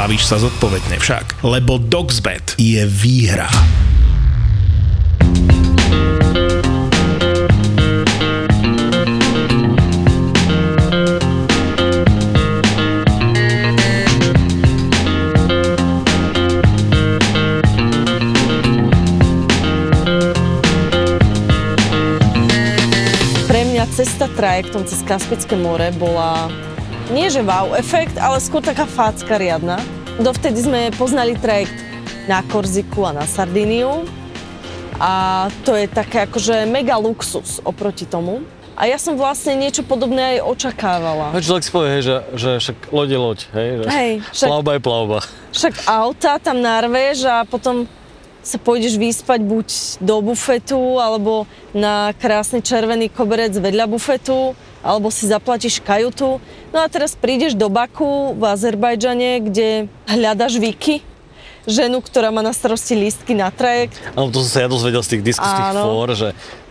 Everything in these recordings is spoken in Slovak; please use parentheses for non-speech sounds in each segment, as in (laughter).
bavíš sa zodpovedne však. Lebo Dogsbet je výhra. Pre mňa cesta trajektom cez Kaspické more bola nie že wow efekt, ale skôr taká facka riadna. Dovtedy sme poznali trajekt na Korziku a na Sardíniu a to je také akože mega luxus oproti tomu. A ja som vlastne niečo podobné aj očakávala. No človek si povie, hej, že, že však loď je loď, hej, že Hej, však- plavba je plavba. Však auta tam narveš a potom sa pôjdeš vyspať buď do bufetu, alebo na krásny červený koberec vedľa bufetu, alebo si zaplatíš kajutu. No a teraz prídeš do Baku v Azerbajdžane, kde hľadaš Viki, ženu, ktorá má na starosti lístky na trajekt. Áno, to som sa ja dozvedel z tých diskusných fór, že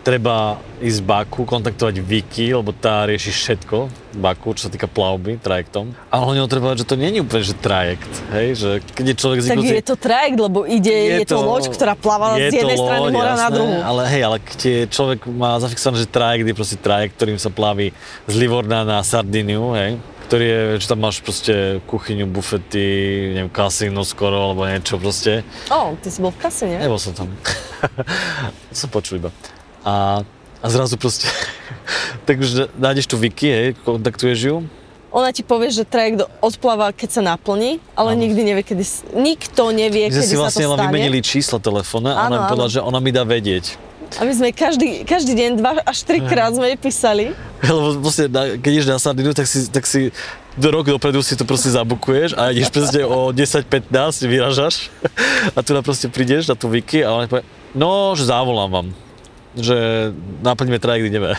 treba ísť Baku, kontaktovať Viki, lebo tá rieši všetko Baku, čo sa týka plavby, trajektom. A hlavne treba povedať, že to nie je úplne, že trajekt, hej, že keď je človek Tak zvyknutý... je to trajekt, lebo ide, je, to, loď, ktorá pláva je z jednej to strany loď, mora na jasné, druhú. Ale hej, ale keď je človek má zafixované, že trajekt je proste trajekt, ktorým sa plaví z Livorna na Sardiniu, hej, ktorý je, že tam máš proste kuchyňu, bufety, neviem, kasíno skoro, alebo niečo proste. Ó, ty si bol v kase, nie? Nebol som tam. (laughs) to som počul iba. A, a zrazu proste, (laughs) takže nájdeš tu Viki, hej, kontaktuješ ju, Ona ti povie, že trajekt odpláva, keď sa naplní, ale Áno. nikdy nevie, kedy... Nikto nevie, my kedy si sa vlastne to stane. vymenili číslo telefóna a ona mi povedala, že ona mi dá vedieť. A my sme každý, každý deň dva až tri krát sme jej písali. (laughs) Lebo vlastne, keď ideš na Sardinu, tak si, tak si do rok dopredu si to proste zabukuješ a ideš presne o 10-15, vyražaš (laughs) a tu na proste prídeš na tú wiki a ona povie, no, že zavolám vám že naplníme trajekt, ideme.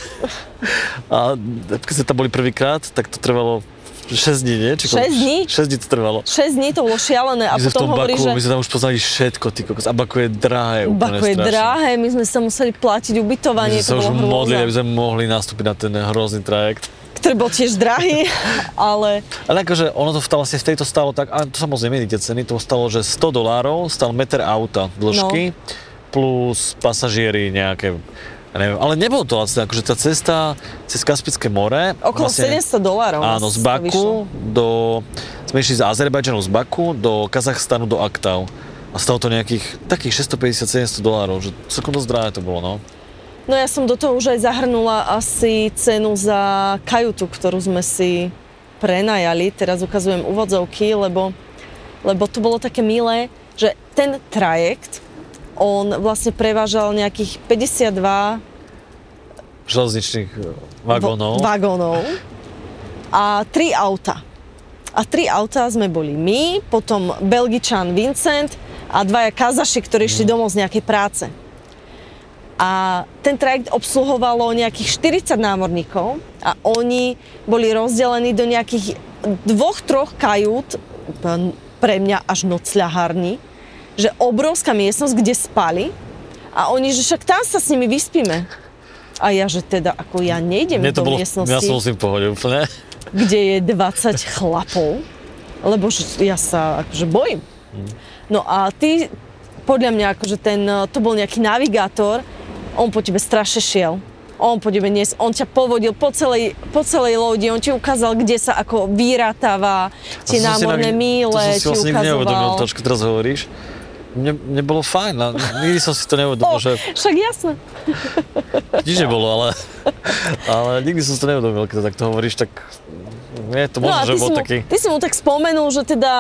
A keď sme tam boli prvýkrát, tak to trvalo 6 dní, nie? Či koľko? Šesť dní? 6 dní to trvalo. 6 dní to bolo šialené a my sme v potom tom hovorí, že my sme tam už poznali všetko, ty kokos. A Baku je drahé, Baku je strašné. drahé, my sme sa museli platiť My ubytovanie, sme sa to bolo modlili, aby hrôza, sme mohli nastúpiť na ten hrozný trajekt. ktorý bol tiež drahý, (laughs) ale Ale akože ono to v- vlastne v tejto stalo tak, a to sa moc nemení tie ceny, to stalo, že 100 dolárov stal meter auta dĺžky plus pasažieri nejaké, ja neviem, ale nebolo to vlastne, akože tá cesta cez Kaspické more. okolo vlastne, 700 dolárov. Áno, z. Baku do, sme išli z Azerbajdžanu z Baku do Kazachstanu do Aktau. A stalo to nejakých takých 650-700 dolárov, že celkom dosť drahé to bolo, no. No ja som do toho už aj zahrnula asi cenu za kajutu, ktorú sme si prenajali. Teraz ukazujem úvodzovky, lebo, lebo to bolo také milé, že ten trajekt, on vlastne prevážal nejakých 52 Železničných e, vagónov. vagónov a tri auta. A tri auta sme boli my, potom Belgičan Vincent a dvaja Kazaši, ktorí išli domov z nejakej práce. A ten trajekt obsluhovalo nejakých 40 námorníkov a oni boli rozdelení do nejakých dvoch, troch kajút, p- pre mňa až nocľahárni, že obrovská miestnosť, kde spali a oni, že však tam sa s nimi vyspíme. A ja, že teda, ako ja nejdem Mne to do bolo, miestnosti, ja som s tým v pohode úplne. kde je 20 chlapov, lebo že ja sa akože bojím. No a ty, podľa mňa, akože ten, to bol nejaký navigátor, on po tebe strašne šiel. On po tebe nies, on ťa povodil po celej, po celej lodi, on ti ukázal, kde sa ako vyratáva tie si námorné navi- míle, To som si vlastne neuvedomil, to, čo teraz hovoríš. Mne, mne bolo fajn, a nikdy som si to neuvedomil, O, že však jasné. nič nebolo, ale, ale nikdy som si to neuvedomil, keď to takto hovoríš, tak nie, to No možno, a že bol mu, taký... ty si mu tak spomenul, že teda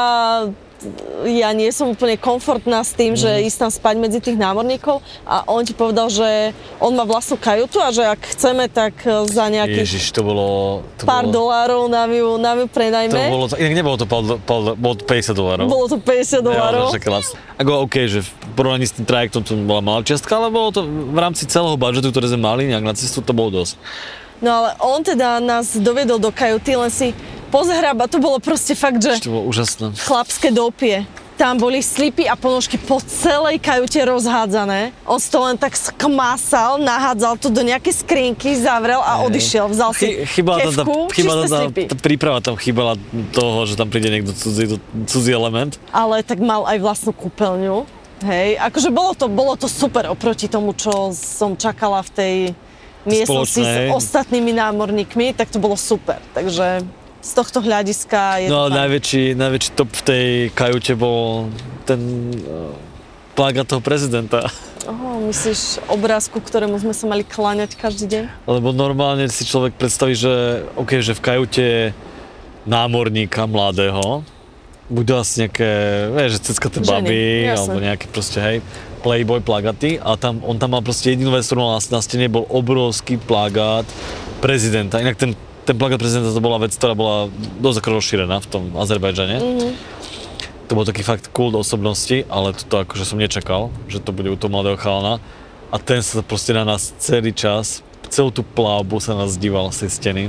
ja nie som úplne komfortná s tým, Mhm. že ísť tam spať medzi tých námorníkov a on ti povedal, že on má vlastnú kajutu a že ak chceme, tak e, za nejakých Ježiš, to bolo... To pár bolo, dolárov nám ju, nám ju To prenajme. bolo, to, inak nebolo to, pol, pol, bolo to 50 dolárov. Bolo to 50 dolárov. Ja. Ako OK, že v porovnaní s tým trajektom to bola malá čiastka, ale bolo to v rámci celého budžetu, ktoré sme mali, nejak na cestu, to bolo dosť. No ale on teda nás dovedol do kajuty, len si pozhraba, to bolo proste fakt, že To bolo úžasné. chlapské dopie. Tam boli slipy a ponožky po celej kajute rozhádzané. On si to len tak skmásal, nahádzal to do nejakej skrinky, zavrel a odišiel. Vzal si Chy- chybala tam tá, kefku, chybala tam tá príprava tam chýbala toho, že tam príde niekto cudzí, cudzí element. Ale tak mal aj vlastnú kúpeľňu. Hej, akože bolo to, bolo to super oproti tomu, čo som čakala v tej miestnosti s ostatnými námorníkmi, tak to bolo super. Takže z tohto hľadiska je No ale najväčší, najväčší top v tej kajute bol ten uh, plagát toho prezidenta. Oho, myslíš obrázku, ktorému sme sa mali kláňať každý deň? Lebo normálne si človek predstaví, že, okay, že v kajute námorníka mladého budú asi nejaké, vieš, že ceckaté baby, alebo nejaké proste, hej, playboy plagaty a tam, on tam mal proste jedinú vec, ktorú mal na, stene, bol obrovský plagát prezidenta. Inak ten, ten plagát prezidenta to bola vec, ktorá bola dosť ako rozšírená v tom Azerbajdžane. Mhm. To bol taký fakt cool osobnosti, ale toto akože som nečakal, že to bude u toho mladého chalana. A ten sa proste na nás celý čas, celú tú plavbu sa nás díval z tej steny.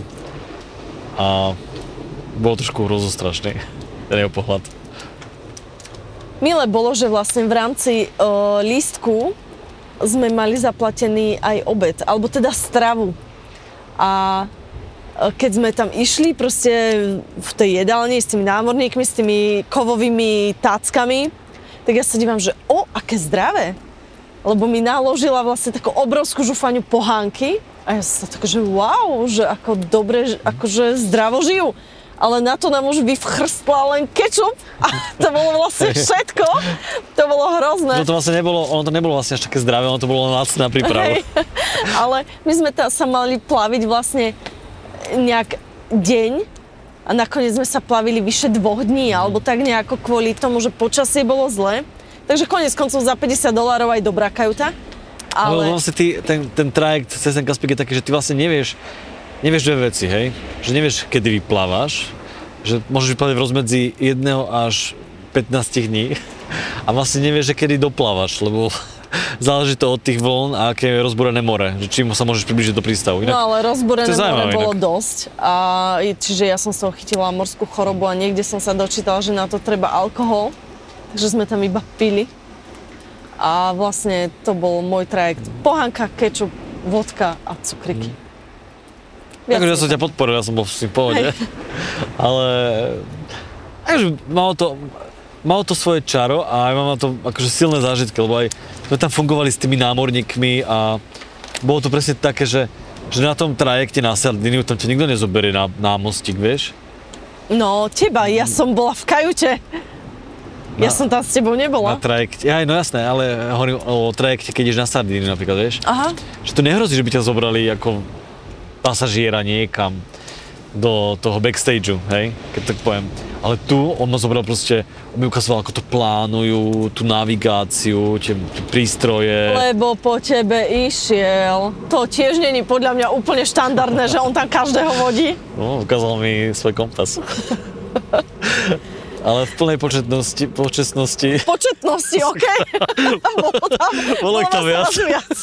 A bolo trošku hrozostrašný, (laughs) ten jeho pohľad. Milé bolo, že vlastne v rámci uh, lístku sme mali zaplatený aj obed, alebo teda stravu. A e, keď sme tam išli proste v tej jedálni s tými námorníkmi, s tými kovovými táckami, tak ja sa dívam, že o, aké zdravé. Lebo mi naložila vlastne takú obrovskú žufaňu pohánky a ja sa tak, že wow, že ako dobre, že akože zdravo žijú. Ale na to nám už vychrstla len kečup a to bolo vlastne (laughs) všetko. To bolo hrozné. No to vlastne nebolo, ono to nebolo vlastne až také zdravé, ono to bolo lacná príprava. Hej. Ale my sme tam sa mali plaviť vlastne nejak deň a nakoniec sme sa plavili vyše dvoch dní, alebo tak nejako kvôli tomu, že počasie bolo zlé. Takže konec koncov za 50 dolárov aj dobrá kajuta. Ale Ale vlastne ty, ten, ten trajekt cez ten Kaspik je taký, že ty vlastne nevieš, nevieš dve veci, hej? Že nevieš, kedy vyplávaš, že môžeš vyplávať v rozmedzi jedného až 15 dní a vlastne nevieš, že kedy doplávaš, lebo (laughs) záleží to od tých vln a aké je rozborené more, že čím sa môžeš približiť do prístavu. No ale rozborené more bolo inak. dosť. A, čiže ja som z toho chytila morskú chorobu a niekde som sa dočítala, že na to treba alkohol. Takže sme tam iba pili. A vlastne to bol môj trajekt. Pohanka, kečup, vodka a cukriky. Viac Takže ja som ťa podporil, ja som bol v pohode. Hej. (laughs) Ale... Takže malo to, malo to svoje čaro a aj mám na to akože silné zážitky, lebo aj sme tam fungovali s tými námorníkmi a bolo to presne také, že, že na tom trajekte na Sardiniu tam ťa nikto nezoberie na, na mostík, vieš? No, teba, ja som bola v kajute. Ja Na- som tam s tebou Na nebola. trajekte, aj no jasné, ale hovorím o trajekte, keď ideš na Sardiniu napríklad, vieš? Aha, Že to nehrozí, že by ťa zobrali ako pasažiera niekam do toho backstageu, hej, keď tak poviem. Ale tu on ma zobral proste, on mi ukazoval, ako to plánujú, tú navigáciu, tie tie prístroje. lebo po tebe išiel. To tiež není podľa mňa úplne štandardné, že on tam každého vodí. No, ukázal mi svoj kompas. (laughs) Ale v plnej početnosti, počestnosti. Početnosti, OK? (laughs) bolo tam, Bolo tam vás viac. viac.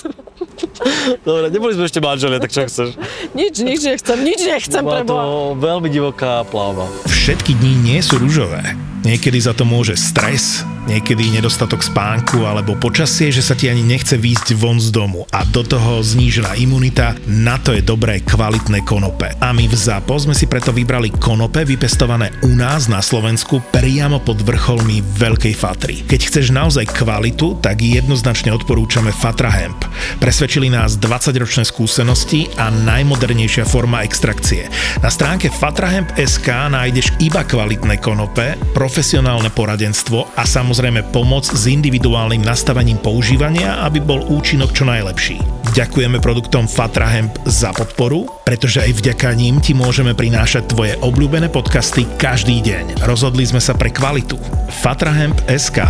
Dobre, neboli sme ešte manželia, tak čo chceš? Nič, nič nechcem, nič nechcem Bola to veľmi divoká pláva. Všetky dni nie sú ružové. Niekedy za to môže stres, niekedy nedostatok spánku alebo počasie, že sa ti ani nechce výjsť von z domu a do toho znížená imunita, na to je dobré kvalitné konope. A my v ZAPO sme si preto vybrali konope vypestované u nás na Slovensku priamo pod vrcholmi Veľkej Fatry. Keď chceš naozaj kvalitu, tak jednoznačne odporúčame Fatra Hemp. Presvedčili nás 20-ročné skúsenosti a najmodernejšia forma extrakcie. Na stránke fatrahemp.sk nájdeš iba kvalitné konope, profesionálne poradenstvo a samozrejme pomoc s individuálnym nastavením používania, aby bol účinok čo najlepší. Ďakujeme produktom Fatra Hemp za podporu, pretože aj vďaka ním ti môžeme prinášať tvoje obľúbené podcasty každý deň. Rozhodli sme sa pre kvalitu. Fatra Hemp SK.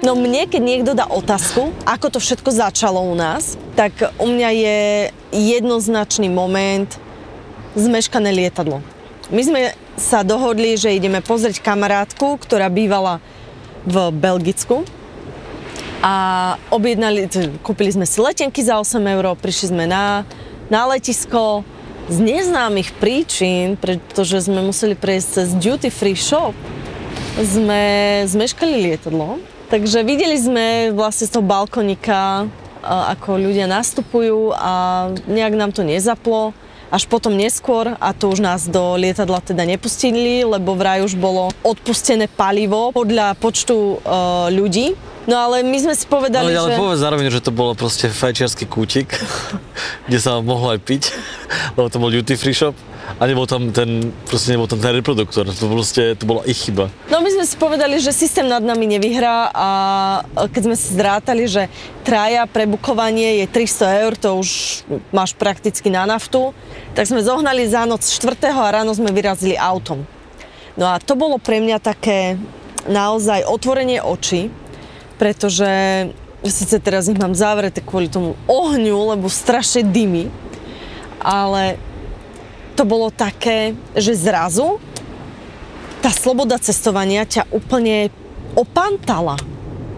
No mne, keď niekto dá otázku, ako to všetko začalo u nás, tak u mňa je jednoznačný moment zmeškané lietadlo. My sme sa dohodli, že ideme pozrieť kamarátku, ktorá bývala v Belgicku a objednali, kúpili sme si letenky za 8 eur, prišli sme na, na letisko z neznámych príčin, pretože sme museli prejsť cez duty free shop, sme zmeškali lietadlo Takže videli sme vlastne z toho balkonika, ako ľudia nastupujú a nejak nám to nezaplo. Až potom neskôr, a to už nás do lietadla teda nepustili, lebo vraj už bolo odpustené palivo podľa počtu uh, ľudí. No ale my sme si povedali, no, ale že... povedz zároveň, že to bolo proste fajčiarsky kútik, (laughs) kde sa mohlo aj piť, (laughs) lebo to bol duty free shop a nebol tam ten, proste nebol tam ten reproduktor, to proste, to bola ich chyba. No my sme si povedali, že systém nad nami nevyhrá a keď sme si zrátali, že traja prebukovanie je 300 eur, to už máš prakticky na naftu, tak sme zohnali za noc 4. a ráno sme vyrazili autom. No a to bolo pre mňa také naozaj otvorenie očí, pretože síce teraz ich mám zavreté kvôli tomu ohňu, lebo strašne dymy, ale to bolo také, že zrazu tá sloboda cestovania ťa úplne opantala.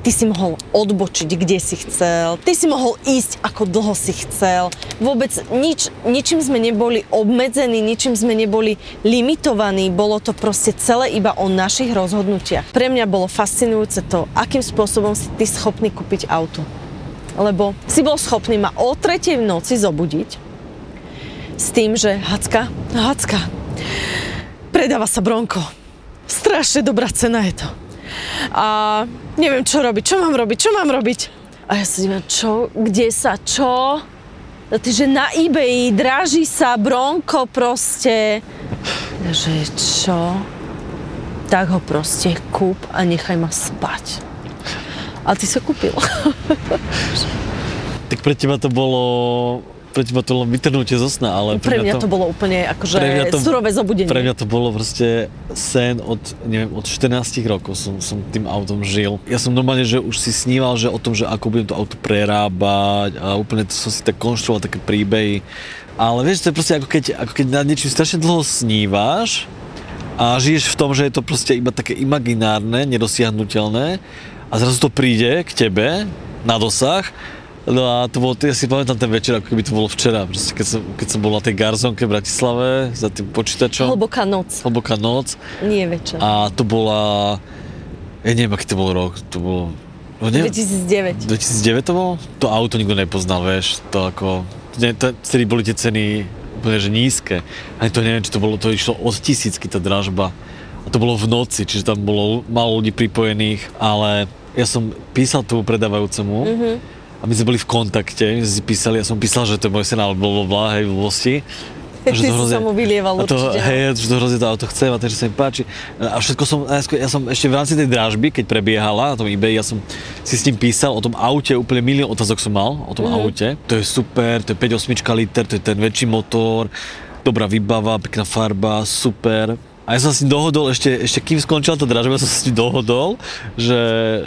Ty si mohol odbočiť, kde si chcel, ty si mohol ísť, ako dlho si chcel. Vôbec nič, ničím sme neboli obmedzení, ničím sme neboli limitovaní, bolo to proste celé iba o našich rozhodnutiach. Pre mňa bolo fascinujúce to, akým spôsobom si ty schopný kúpiť auto. Lebo si bol schopný ma o tretej v noci zobudiť, s tým, že Hacka, Hacka, predáva sa Bronko. Strašne dobrá cena je to. A neviem, čo robiť, čo mám robiť, čo mám robiť. A ja sa divím, čo, kde sa, čo? Že na eBay draží sa Bronko proste. Že čo? Tak ho proste kúp a nechaj ma spať. A ty sa kúpil. (laughs) tak pre teba to bolo pre teba to len vytrhnutie zo sna, ale pre, pre mňa, to, to bolo úplne akože to, surové zobudenie. Pre mňa to bolo proste sen od, neviem, od 14 rokov som, som tým autom žil. Ja som normálne, že už si sníval, že o tom, že ako budem to auto prerábať a úplne to som si tak konštruoval také príbehy. Ale vieš, to je proste ako keď, ako keď nad niečím strašne dlho snívaš a žiješ v tom, že je to proste iba také imaginárne, nedosiahnutelné a zrazu to príde k tebe na dosah No a to bolo, ja si pamätám ten večer, ako keby to bolo včera, proste, keď, som, keď som bol na tej garzonke v Bratislave za tým počítačom. Hlboká noc. Hlboká noc. Nie večer. A to bola, ja neviem, aký to bol rok, to bolo... No, neviem, 2009. 2009 to bolo? To auto nikto nepoznal, vieš, to ako... Ne, to, vtedy boli tie ceny úplne, že nízke. Ani to neviem, či to bolo, to išlo od tisícky tá dražba. A to bolo v noci, čiže tam bolo málo ľudí pripojených, ale ja som písal tomu predávajúcemu, mm-hmm a my sme boli v kontakte, my sme si písali, ja som písal, že to je môj sen, ale bolo hej, v vlosti. A že to hrozne, sa mu vylieval a to, určite. Hej, že to hrozne to auto chcem a takže sa mi páči. A všetko som, ja som ešte v rámci tej drážby, keď prebiehala na tom eBay, ja som si s ním písal o tom aute, úplne milión otázok som mal o tom mm-hmm. aute. To je super, to je 5.8 liter, to je ten väčší motor, dobrá výbava, pekná farba, super. A ja som si dohodol, ešte, ešte kým skončila tá dražba, som si dohodol, že,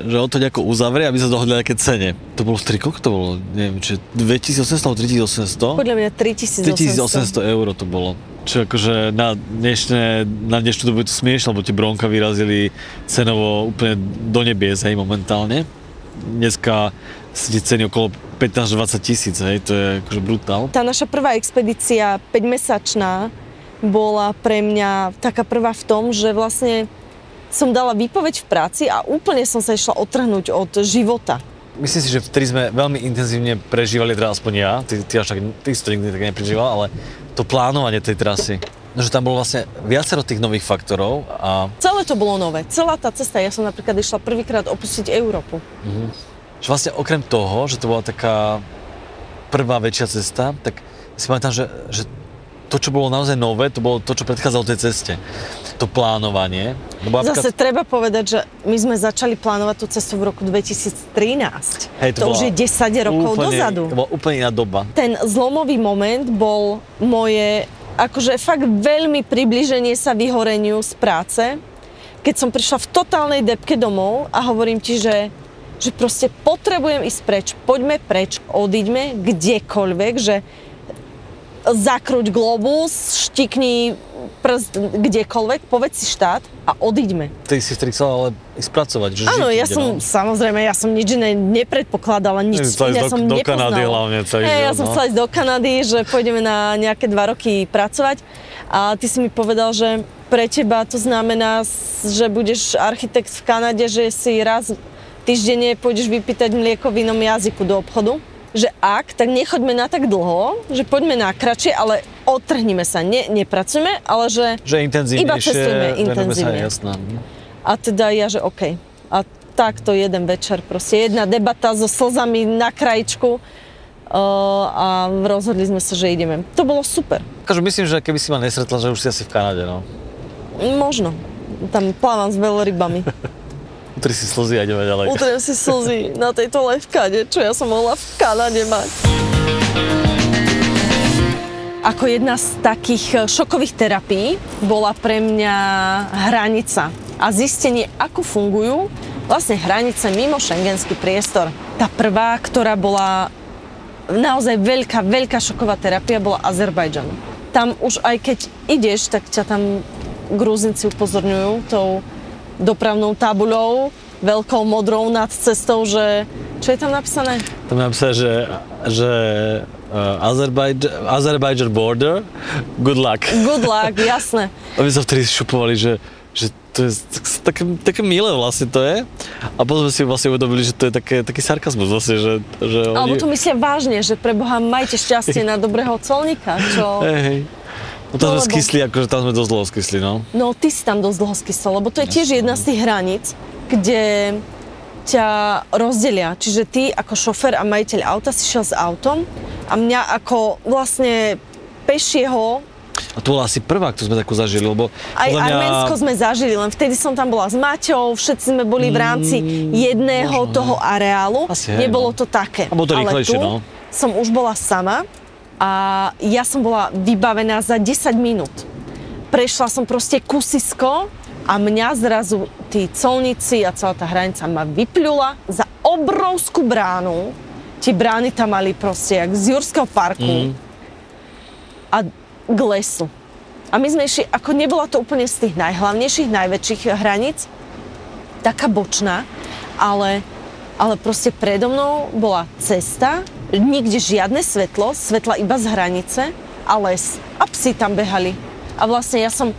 že on to nejako uzavrie, aby sa dohodli nejaké cene. To bolo v koľko to bolo? Neviem, či 2800 alebo 3800? Podľa mňa 3800. 3800 eur to bolo. Čo akože na, dnešné, na dnešnú dobu je to smiešne, lebo tie bronka vyrazili cenovo úplne do nebies, hej, momentálne. Dneska sú tie ceny okolo 15-20 tisíc, hej, to je akože brutál. Tá naša prvá expedícia, 5-mesačná, bola pre mňa taká prvá v tom, že vlastne som dala výpoveď v práci a úplne som sa išla otrhnúť od života. Myslím si, že vtedy sme veľmi intenzívne prežívali, teda aspoň ja, ty, ty, až tak, ty si to nikdy tak neprežíval, ale to plánovanie tej trasy. No, že tam bolo vlastne viacero tých nových faktorov a... Celé to bolo nové, celá tá cesta. Ja som napríklad išla prvýkrát opustiť Európu. Mhm. Že vlastne okrem toho, že to bola taká prvá väčšia cesta, tak si pamätám, že, že to, čo bolo naozaj nové, to bolo to, čo predchádzalo tej ceste. To plánovanie. Lebo Zase napríklad- treba povedať, že my sme začali plánovať tú cestu v roku 2013. Hej, to už bola je 10 rokov úplne, dozadu. To bola úplne iná doba. Ten zlomový moment bol moje, akože fakt veľmi približenie sa vyhoreniu z práce, keď som prišla v totálnej depke domov a hovorím ti, že, že proste potrebujem ísť preč, poďme preč, odiďme kdekoľvek, že zakruť globus, štikni prst kdekoľvek, povedz si štát a odiďme. Ty si chcela ale ísť pracovať, že Áno, ja ide, som, no. samozrejme, ja som nič iné nepredpokladala, nič Chcela iné do- som do nepoznala. Kanady hlavne celý Hej, ja život, som no. chcela ísť do Kanady, že pôjdeme na nejaké dva roky pracovať a ty si mi povedal, že pre teba to znamená, že budeš architekt v Kanade, že si raz týždenne pôjdeš vypýtať mlieko v inom jazyku do obchodu. Že ak, tak nechoďme na tak dlho, že poďme na kratšie, ale odtrhnime sa, ne, nepracujeme, ale že Že. Iba cestujme venujeme intenzívne. Sa, jasná. a teda ja, že OK. A takto jeden večer, proste jedna debata so slzami na krajičku uh, a rozhodli sme sa, že ideme. To bolo super. Akože myslím, že keby si ma nesretla, že už si asi v Kanade, no. Možno. Tam plávam s veľrybami. (laughs) Utri si slzy a ideme ďalej. Utriem si slzy na tejto levkade, čo ja som mohla v Kanade mať. Ako jedna z takých eh, šokových terapií bola pre mňa hranica a zistenie, ako fungujú vlastne hranice mimo šengenský priestor. Tá prvá, ktorá bola naozaj veľká, veľká šoková terapia, bola Azerbajdžan. Tam už aj keď ideš, tak ťa tam Gruzinci upozorňujú tou dopravnou tabuľou, veľkou modrou nad cestou, že čo je tam napísané? Tam je napísané, že, že uh, Azerbaijan, Azerbaijan border, good luck. Good luck, (laughs) jasné. A my sa vtedy šupovali, že, že to je tak- také, také milé vlastne to je. A potom sme si vlastne uvedomili, že to je také, taký sarkazmus vlastne, že, že Alebo oni... to myslia vážne, že pre Boha majte šťastie na dobrého colníka, čo... Hej, hej. No No, sme lebo- skysli, akože tam sme dosť dlho skysli, no. No, ty si tam dosť dlho skysol, lebo to je tiež jedna z tých hraníc, kde ťa rozdelia. Čiže ty ako šofér a majiteľ auta si šiel s autom a mňa ako vlastne pešieho A to bola asi prvá, ktorú sme takú zažili, lebo Aj mňa... Arménsko sme zažili, len vtedy som tam bola s Maťou, všetci sme boli v rámci jedného možno, toho areálu. Asi hej, Nebolo no. to také. A bolo to Ale rýchlejšie, tu no. som už bola sama a ja som bola vybavená za 10 minút. Prešla som proste kusisko a mňa zrazu tí colníci a celá tá hranica ma vypľula za obrovskú bránu. Tie brány tam mali proste jak z Jurského parku Mm. a k lesu. A my sme išli, ako nebola to úplne z tých najhlavnejších, najväčších hraníc, taká bočná, ale, ale proste predo mnou bola cesta, nikde žiadne svetlo, svetla iba z hranice a les. A psi tam behali. A vlastne ja som,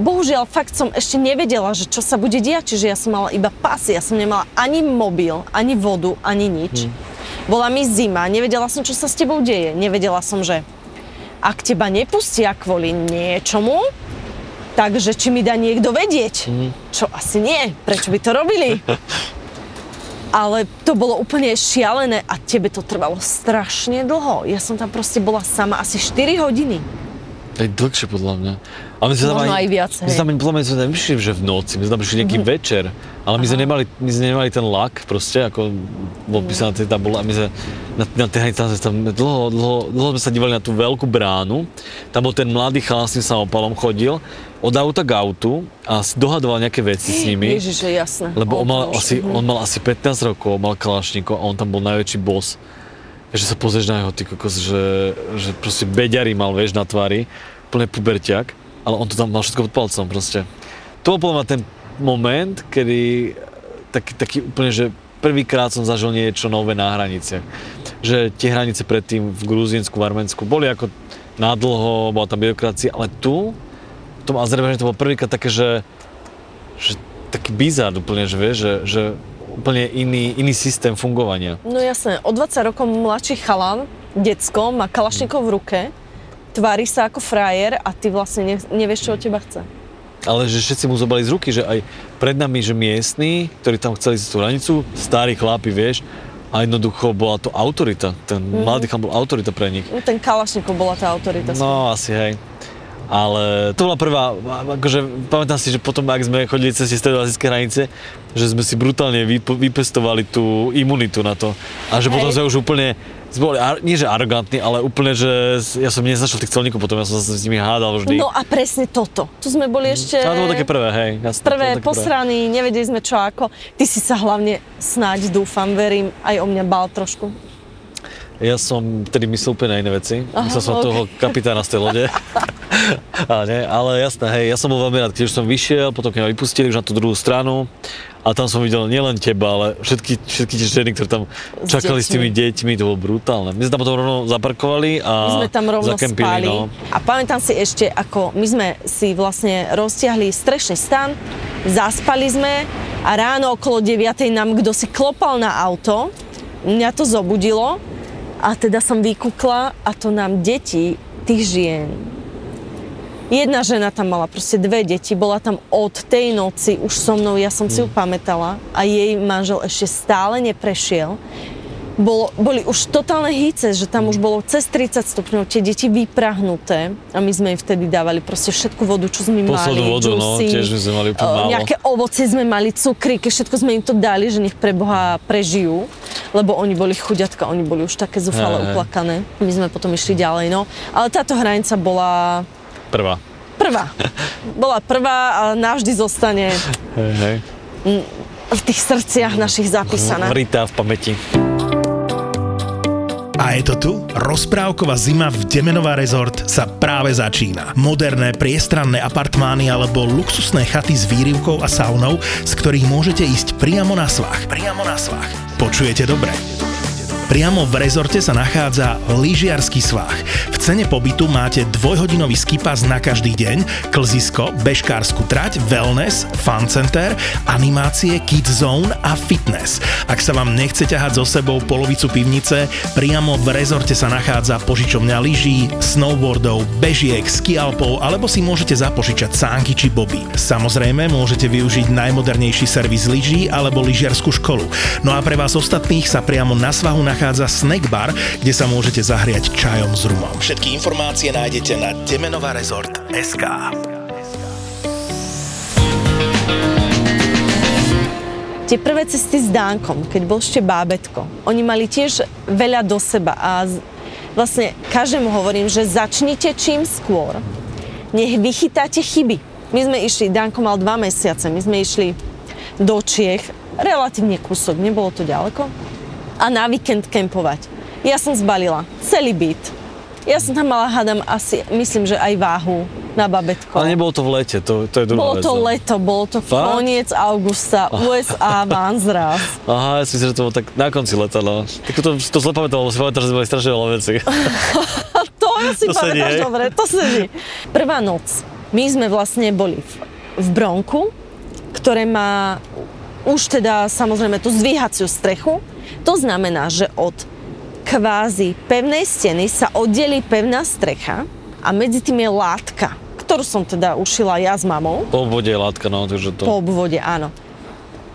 bohužiaľ fakt som ešte nevedela, že čo sa bude diať, čiže ja som mala iba pasy, ja som nemala ani mobil, ani vodu, ani nič. Bola mi zima, nevedela som, čo sa s tebou deje, nevedela som, že ak teba nepustia kvôli niečomu, takže či mi dá niekto vedieť. Čo asi nie, prečo by to robili? (laughs) Ale to bolo úplne šialené a tebe to trvalo strašne dlho. Ja som tam proste bola sama asi 4 hodiny. Aj dlhšie podľa mňa. A my sme tam Možno aj viac, My sme tam, podľa mňa sme tam išli, že v noci, my sme tam prišli nejaký Mhm. večer, ale my sme, nemali, my sme nemali ten lak proste, ako bol písané na tej tabule my sme na, na tej tam tam dlho, dlho, dlho sme sa dívali na tú veľkú bránu, tam bol ten mladý chalán s tým samopalom chodil, od auta k autu a dohadoval nejaké veci s nimi. Ježiš, je jasné. Lebo on mal, to už- asi, on mal asi 15 rokov, mal kalašníko a on tam bol najväčší boss. Že sa pozrieš na jeho, ty kokos, že, že proste beďary mal, vieš, na tvári, plne puberťak, ale on to tam mal všetko pod palcom proste. To bol podľa ten moment, kedy taký, taký úplne, že prvýkrát som zažil niečo nové na hraniciach. Že tie hranice predtým v Gruzínsku, v Arménsku boli ako nadlho, bola tam byrokracia, ale tu, v tom Azerbajdžane to bolo prvýkrát také, že, že taký bizár úplne, že vieš, že, že úplne iný, iný systém fungovania. No jasné, o 20 rokov mladší chalan, decko, má kalašníkov v ruke, tvári sa ako frajer a ty vlastne ne, nevieš, čo od teba chce. Ale že všetci mu zobrali z ruky, že aj pred nami, že miestni, ktorí tam chceli ísť tú hranicu, starí chlapi, vieš, a jednoducho bola to autorita. Ten Mhm. mladý chlap bol autorita pre nich. No, ten kalašníkov bola tá autorita. No, asi hej. Ale to bola prvá, akože pamätám si, že potom, ak sme chodili cez tie stredoazijské hranice, že sme si brutálne vyp- vypestovali tú imunitu na to. A že potom Hej. sme už úplne, boli, nie že arogantní, ale úplne, že ja som nezačal tých celníkov, potom ja som sa s nimi hádal vždy. No a presne toto. Tu sme boli ešte... A to bolo také prvé, hej. Jasné, to prvé posraní, nevedeli sme čo ako. Ty si sa hlavne snáď, dúfam, verím, aj o mňa bál trošku. Ja som vtedy myslel úplne na iné veci. Aha, myslel som ok. toho kapitána z tej lode. (laughs) ale, nie, ale jasné, hej, ja som bol veľmi rád, keď už som vyšiel, potom keď ma vypustili už na tú druhú stranu. A tam som videl nielen teba, ale všetky, všetky tie ženy, ktoré tam S čakali s tými deťmi, to bolo brutálne. My sme tam potom rovno zaparkovali a My sme tam rovno zakempili, spali. no. A pamätám si ešte, ako my sme si vlastne roztiahli strešný stan, zaspali sme a ráno okolo 9 nám kto si klopal na auto, mňa to zobudilo a teda som vykúkla a to nám deti tých žien. Jedna žena tam mala proste dve deti, bola tam od tej noci už so mnou, ja som si ju pamätala a jej manžel ešte stále neprešiel. Bolo, boli už totálne hýce, že tam už bolo cez 30 stupňov, tie deti vyprahnuté a my sme im vtedy dávali proste všetku vodu, čo sme Poslednú mali, vodu, no, džusy, tiež sme mali úplne eh, málo. nejaké ovocie sme mali, cukríky, všetko sme im to dali, že nech pre Boha prežijú, lebo oni boli chuďatka, oni boli už také zúfale hej. uplakané. My sme potom išli ďalej, no. Ale táto hranica bola Prvá. prvá. (laughs) Bola prvá a navždy zostane Hej, hej. v tých srdciach našich zapísaná. Vritá v pamäti. A je to tu? Rozprávková zima v Demenová rezort sa práve začína. Moderné, priestranné apartmány alebo luxusné chaty s výrivkou a saunou, z ktorých môžete ísť priamo na svach. Priamo na svach. Počujete dobre? Priamo v rezorte sa nachádza lyžiarsky svah. V cene pobytu máte dvojhodinový skipas na každý deň, klzisko, bežkárskú trať, wellness, fun center, animácie, kids zone a fitness. Ak sa vám nechce ťahať so sebou polovicu pivnice, priamo v rezorte sa nachádza požičovňa lyží, snowboardov, bežiek, skialpov alebo si môžete zapožičať sánky či boby. Samozrejme môžete využiť najmodernejší servis lyží alebo lyžiarskú školu. No a pre vás ostatných sa priamo na svahu nachádza snack bar, kde sa môžete zahriať čajom s rumom. Všetky informácie nájdete na demenovarezort.sk Tie prvé cesty s Dánkom, keď bol ešte bábetko, oni mali tiež veľa do seba a vlastne každému hovorím, že začnite čím skôr, nech vychytáte chyby. My sme išli, Danko mal dva mesiace, my sme išli do Čiech, relatívne kúsok, nebolo to ďaleko, a na víkend kempovať. Ja som zbalila celý byt. Ja som tam mala, hádam, asi, myslím, že aj váhu na babetko. Ale nebolo to v lete, to, to je druhá Bolo vec. to no. leto, bolo to Fakt? koniec augusta, (laughs) USA, Manzras. Aha, ja si myslím, že to bolo tak na konci leta, no. Tak to, to zle pamätám, lebo si pamätám, že boli strašne veľa veci. (laughs) To si To sedí, pamätáš dobre, to sedí. Prvá noc. My sme vlastne boli v, v Bronku, ktoré má už teda samozrejme tú zdvíhaciu strechu. To znamená, že od kvázi pevnej steny sa oddelí pevná strecha a medzi tým je látka, ktorú som teda ušila ja s mamou. Po vode je látka, no, takže to... Po obvode, áno.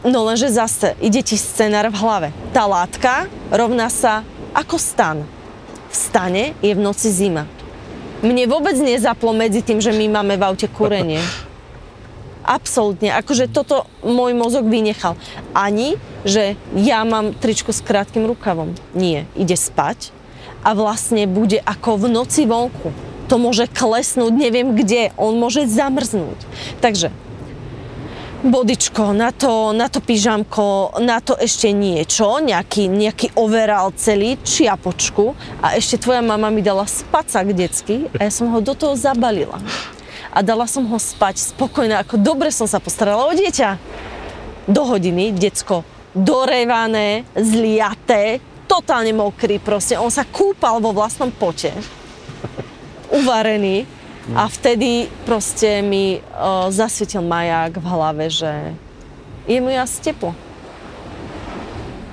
No lenže zase ide ti scenár v hlave. Tá látka rovná sa ako stan. V stane je v noci zima. Mne vôbec nezaplo medzi tým, že my máme v aute kúrenie. (laughs) Absolútne. Akože toto môj mozog vynechal. Ani, že ja mám tričko s krátkým rukavom. Nie. Ide spať a vlastne bude ako v noci vonku. To môže klesnúť, neviem kde. On môže zamrznúť. Takže bodičko, na to, na to pyžamko, na to ešte niečo, nejaký, nejaký overall celý, čiapočku a ešte tvoja mama mi dala spacák detský a ja som ho do toho zabalila. A dala som ho spať spokojne, ako dobre som sa postarala o dieťa. Do hodiny, decko dorevané, zliaté, totálne mokrý proste, on sa kúpal vo vlastnom pote, uvarený, a vtedy proste mi uh, zasvietil maják v hlave, že je mu asi teplo.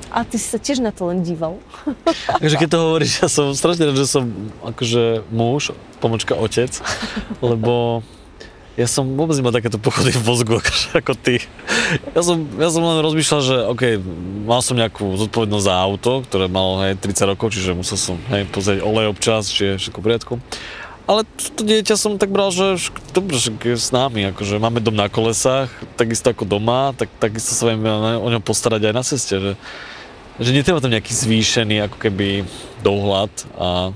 A ty si sa tiež na to len díval. Takže keď to hovoríš, ja som strašne rád, že som akože muž, pomočka otec, lebo ja som vôbec nemal takéto pochody v mozgu ako ty. Ja som, ja som len rozmýšľal, že OK, mal som nejakú zodpovednosť za auto, ktoré malo hej, 30 rokov, čiže musel som hej, pozrieť olej občas, či je všetko v poriadku. Ale to, to dieťa som tak bral, že dobre, že je s nami, akože máme dom na kolesách, takisto ako doma, tak takisto sa vieme o ňom postarať aj na ceste, že, že netreba tam nejaký zvýšený ako keby dohľad a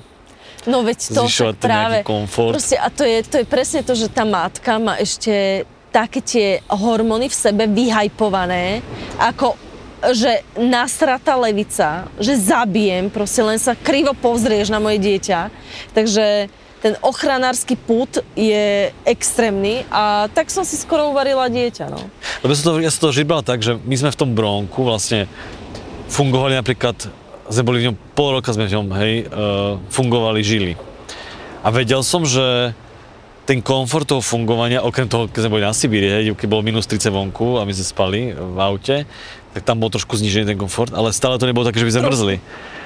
No veď to však práve. komfort. Proste, a to je, to je presne to, že tá matka má ešte také tie hormóny v sebe vyhajpované, ako že nasratá levica, že zabijem, proste len sa krivo pozrieš na moje dieťa. Takže ten ochranársky put je extrémny a tak som si skoro uvarila dieťa, no. Lebo som to, ja som to vždy bral tak, že my sme v tom bronku vlastne fungovali napríklad, sme boli v ňom, pol roka sme v ňom, hej, uh, fungovali, žili. A vedel som, že ten komfort toho fungovania, okrem toho, keď sme boli na Sibíri, hej, keď bolo minus 30 vonku a my sme spali v aute, tak tam bol trošku znížený ten komfort, ale stále to nebolo také, že by sme mrzli.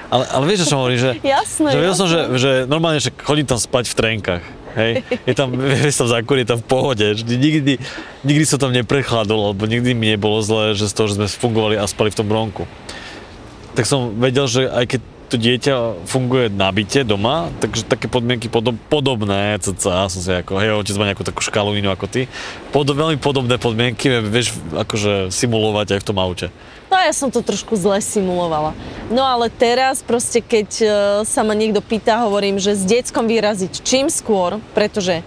Ale, ale vieš, čo som hovorím, že, (laughs) Jasné, že vedel som, že, že normálne, že chodím tam spať v trenkách. Hej, je tam, (laughs) vieš tam zakúri, je tam v pohode, že nikdy, nikdy som tam neprechladol, alebo nikdy mi nebolo zle, že z toho, že sme fungovali a spali v tom bronku. Tak som vedel, že aj keď to dieťa funguje na byte doma, takže také podmienky podob, podobné, cca, som si ako, hej, otec má nejakú takú škálu inú ako ty, pod, veľmi podobné podmienky vieš akože simulovať aj v tom aute. No ja som to trošku zle simulovala. No ale teraz proste, keď e, sa ma niekto pýta, hovorím, že s deckom vyraziť čím skôr, pretože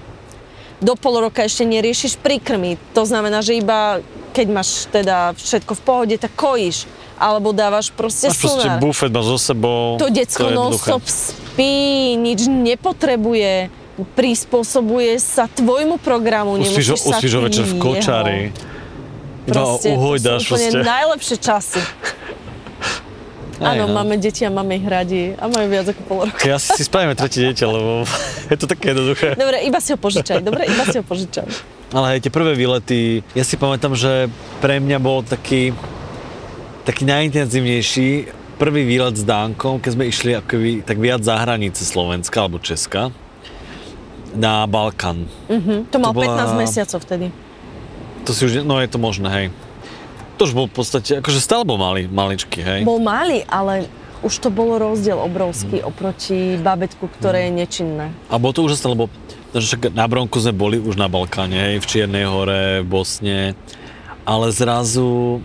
do pol roka ešte neriešiš príkrmy. To znamená, že iba keď máš teda všetko v pohode, tak kojíš. Alebo dávaš proste Máš proste sunár. bufet, máš so sebou. To decko je non jednoduché. stop spí, nič nepotrebuje, prispôsobuje sa tvojmu programu, Uspíš ho, nemusíš sa ho ty večer v kočari. Iba Proste, uhojdáš to sú úplne proste. najlepšie časy. Aj, (laughs) Áno, no. máme deti a máme ich radi a majú viac ako pol roka. Ja si spravíme tretie dieťa, lebo (laughs) je to také jednoduché. Dobre, iba si ho požičaj, dobre, iba si ho požičaj. Ale hej, tie prvé výlety, ja si pamätám, že pre mňa bol taký, taký najintenzívnejší prvý výlet s Dánkom, keď sme išli akoby, tak viac za hranice Slovenska alebo Česka na Balkán. Hm, to mal bola- 15 mesiacov vtedy. To si už, no je to možné, hej. To už bol v podstate, akože stále bol malý, maličký, hej. Bol malý, ale už to bolo rozdiel obrovský oproti babetku, ktoré je nečinné. A bolo to úžasné, lebo že však na Bronku sme boli už na Balkáne, hej, v Čiernej hore, v Bosne, ale zrazu,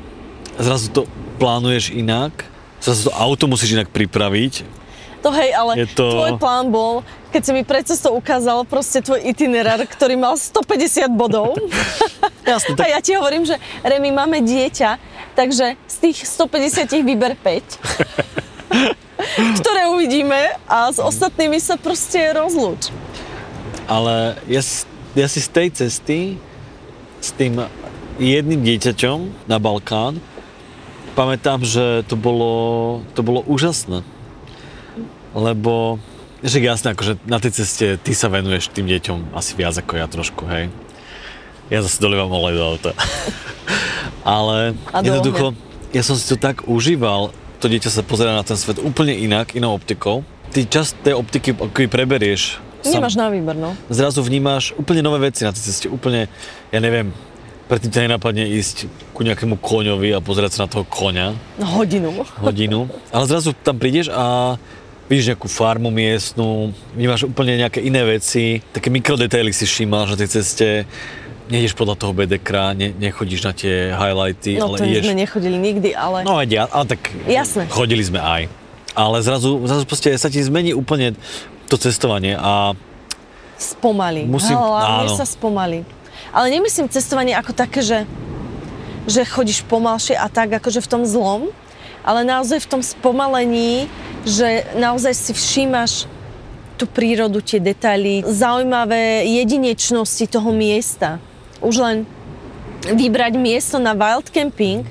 zrazu to plánuješ inak, zrazu to auto musíš inak pripraviť, To hej, ale Je to- tvoj plán bol, keď si mi pred cestou ukázal proste tvoj itinerár, ktorý mal 150 bodov. (laughs) Jasne, A tak ja ti hovorím, že Remy, máme dieťa, takže z tých 150 vyber 5. (laughs) ktoré uvidíme a s ostatnými sa proste rozlúč. ale ja, ja si z tej cesty s tým jedným dieťaťom na Balkán pamätám, že to bolo, to bolo úžasné. Lebo, že jasné, akože na tej ceste ty sa venuješ tým deťom asi viac ako ja trošku, hej. Ja zase dolievam olej do auta. (laughs) Ale A jednoducho, ja som si to tak užíval, to dieťa sa pozerá na ten svet úplne inak, inou optikou. Ty čas tej optiky akoby preberieš. Nemáš na výber, no. zrazu vnímaš úplne nové veci na tej ceste, úplne, ja neviem, predtým ťa nenapadne ísť ku nejakému koňovi a pozerať sa na toho koňa Hodinu. hodinu, ale zrazu tam prídeš a vidíš nejakú farmu miestnú, vnímaš úplne nejaké iné veci, také mikrodetaily si všímaš na tej ceste, nejdeš podľa toho bedekra, ne, nechodíš na tie highlighty, No ale to ideš... sme nechodili nikdy, ale... No aj ja, ale tak Jasné. chodili sme aj. Ale zrazu, zrazu proste sa ti zmení úplne to cestovanie a Spomalí. Musím- Hlavne áno. sa spomalí. Ale nemyslím cestovanie ako také, že, že chodíš pomalšie a tak, akože v tom zlom, ale naozaj v tom spomalení, že naozaj si všímaš tú prírodu, tie detaily, zaujímavé jedinečnosti toho miesta. Už len vybrať miesto na wild camping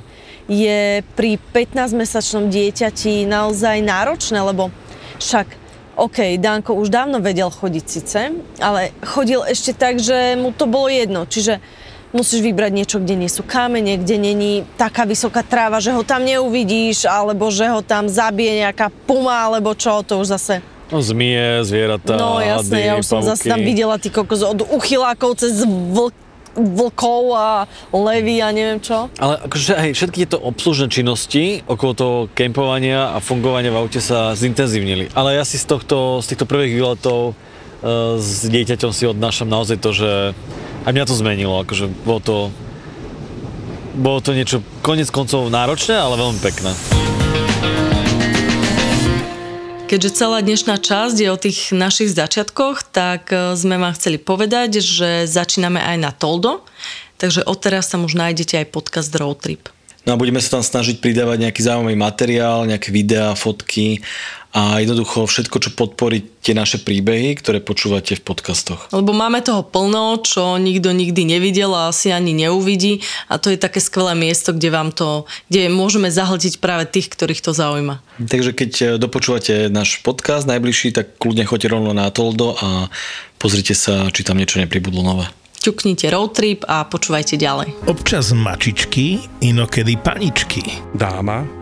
je pri 15-mesačnom dieťati naozaj náročné, lebo však OK, Danko už dávno vedel chodiť síce, ale chodil ešte tak, že mu to bolo jedno. Čiže musíš vybrať niečo, kde nie sú kamene, kde není taká vysoká tráva, že ho tam neuvidíš, alebo že ho tam zabije nejaká puma, alebo čo, to už zase... no, zmije, zvieratá, No jasné, hady, ja už som zase tam videla ty kokos od uchylákov cez vlk, vlkov a levy a neviem čo. Ale akože hej, všetky tieto obslužné činnosti okolo toho kempovania a fungovania v aute sa zintenzívnili. Ale ja si z, tohto, z týchto prvých výletov s dieťaťom si odnášam naozaj to, že aj mňa to zmenilo, akože bolo to bolo to niečo konec koncov náročné, ale veľmi pekné. Keďže celá dnešná časť je o tých našich začiatkoch, tak e, sme vám chceli povedať, že začíname aj na Toldo, takže odteraz tam už nájdete aj podcast Road. No a budeme sa tam snažiť pridávať nejaký zaujímavý materiál, nejaké videá, fotky a jednoducho všetko, čo podporí tie naše príbehy, ktoré počúvate v podcastoch. Lebo máme toho plno, čo nikto nikdy nevidel a asi ani neuvidí a to je také skvelé miesto, kde vám to, kde môžeme zahltiť práve tých, ktorých to zaujíma. Takže keď e, dopočúvate náš podcast najbližší, tak kľudne choďte rovno na Toldo a pozrite sa, či tam niečo nepribudlo nové. Ťuknite road trip a počúvajte ďalej. Občas mačičky, inokedy paničky. dáma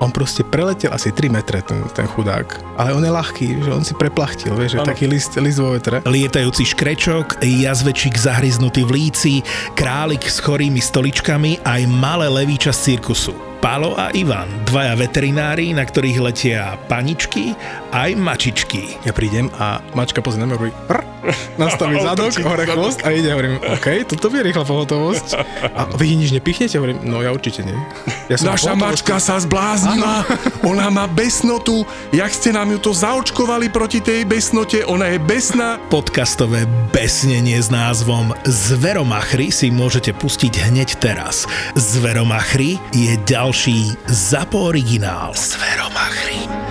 On proste preletel asi 3 metre, ten, ten chudák. Ale on je ľahký, že on si preplachtil, vieš, že taký list, list vo vetre. Lietajúci škrečok, jazvečík zahryznutý v líci, králik s chorými stoličkami aj malé levíča z cirkusu. Palo a Ivan, dvaja veterinári, na ktorých letia paničky aj mačičky. Ja prídem a mačka pozrie na mňa, hovorí prr, nastaví (laughs) zadok, hore chvost a ide, hovorím, OK, toto bude rýchla pohotovosť. A vy nič nepichnete? Hovorím, no ja určite nie. Ja som na Naša mačka sa zbláznila, (laughs) ona má besnotu, jak ste nám ju to zaočkovali proti tej besnote, ona je besná. Podcastové besnenie s názvom Zveromachry si môžete pustiť hneď teraz. Zveromachry je ďalší ZAPO originál. Zveromachry.